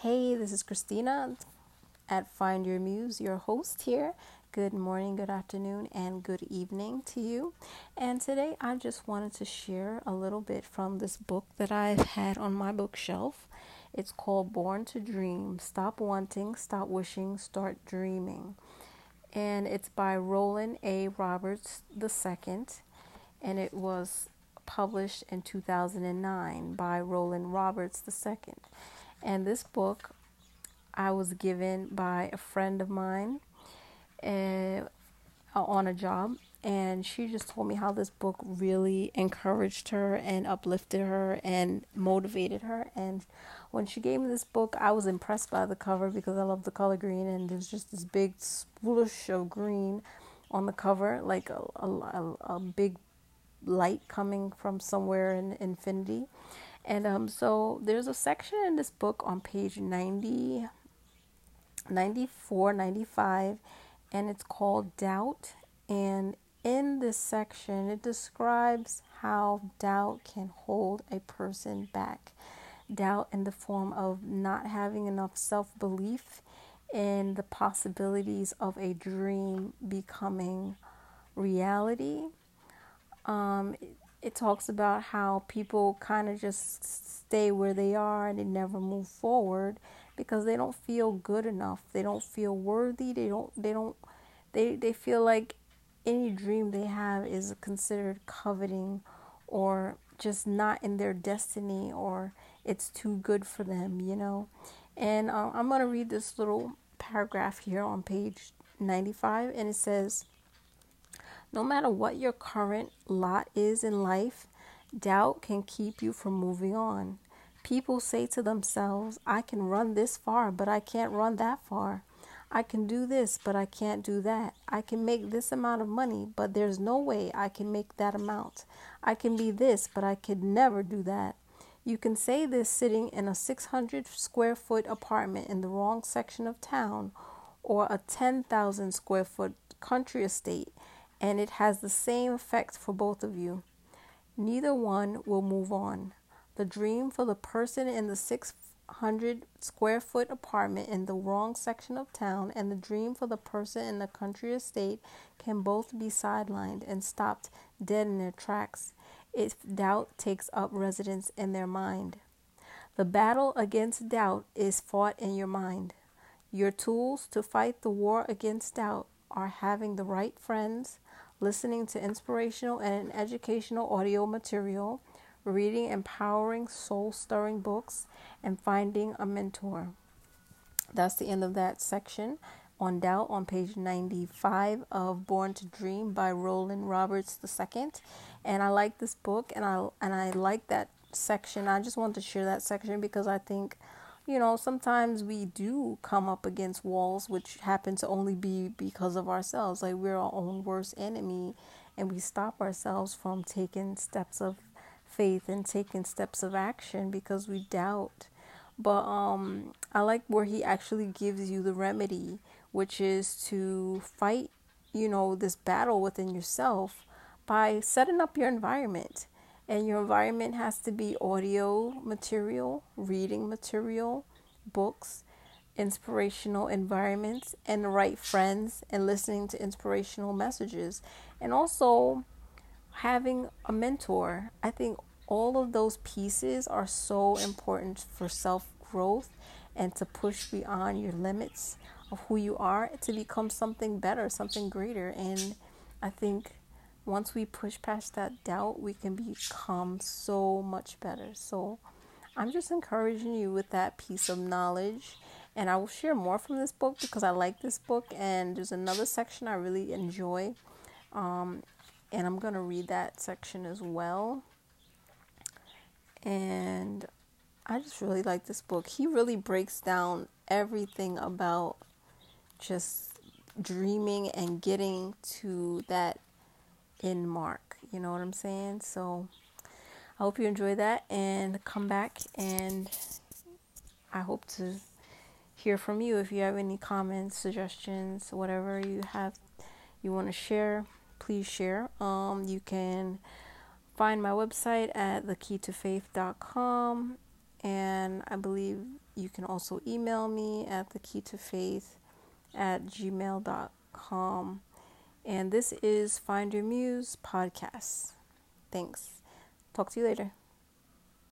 Hey, this is Christina at Find Your Muse, your host here. Good morning, good afternoon, and good evening to you. And today I just wanted to share a little bit from this book that I've had on my bookshelf. It's called Born to Dream Stop Wanting, Stop Wishing, Start Dreaming. And it's by Roland A. Roberts II. And it was published in 2009 by Roland Roberts II. And this book I was given by a friend of mine uh, on a job. And she just told me how this book really encouraged her and uplifted her and motivated her. And when she gave me this book, I was impressed by the cover because I love the color green. And there's just this big swoosh of green on the cover, like a, a, a big light coming from somewhere in infinity. And um, so there's a section in this book on page 90, 94, 95, and it's called Doubt. And in this section, it describes how doubt can hold a person back. Doubt in the form of not having enough self belief in the possibilities of a dream becoming reality um, it, talks about how people kind of just stay where they are and they never move forward because they don't feel good enough. They don't feel worthy. They don't. They don't. They they feel like any dream they have is considered coveting or just not in their destiny or it's too good for them, you know. And uh, I'm going to read this little paragraph here on page 95 and it says no matter what your current lot is in life, doubt can keep you from moving on. People say to themselves, I can run this far, but I can't run that far. I can do this, but I can't do that. I can make this amount of money, but there's no way I can make that amount. I can be this, but I could never do that. You can say this sitting in a 600 square foot apartment in the wrong section of town or a 10,000 square foot country estate and it has the same effect for both of you. Neither one will move on. The dream for the person in the 600 square foot apartment in the wrong section of town and the dream for the person in the country estate can both be sidelined and stopped dead in their tracks if doubt takes up residence in their mind. The battle against doubt is fought in your mind. Your tools to fight the war against doubt are having the right friends, listening to inspirational and educational audio material, reading empowering, soul stirring books, and finding a mentor. That's the end of that section on doubt on page 95 of Born to Dream by Roland Roberts II. And I like this book and I and I like that section. I just wanted to share that section because I think you know, sometimes we do come up against walls which happen to only be because of ourselves. Like we're our own worst enemy and we stop ourselves from taking steps of faith and taking steps of action because we doubt. But um I like where he actually gives you the remedy, which is to fight, you know, this battle within yourself by setting up your environment and your environment has to be audio material, reading material, books, inspirational environments, and the right friends, and listening to inspirational messages. And also having a mentor. I think all of those pieces are so important for self growth and to push beyond your limits of who you are to become something better, something greater. And I think once we push past that doubt, we can become so much better. So I'm just encouraging you with that piece of knowledge. And I will share more from this book because I like this book. And there's another section I really enjoy. Um, and I'm going to read that section as well. And I just really like this book. He really breaks down everything about just dreaming and getting to that in mark. You know what I'm saying? So I hope you enjoy that and come back and I hope to hear from you if you have any comments, suggestions, whatever you have you want to share, please share. Um you can find my website at thekeytofaith.com and I believe you can also email me at the key to faith at gmail.com. And this is Find Your Muse podcast. Thanks. Talk to you later.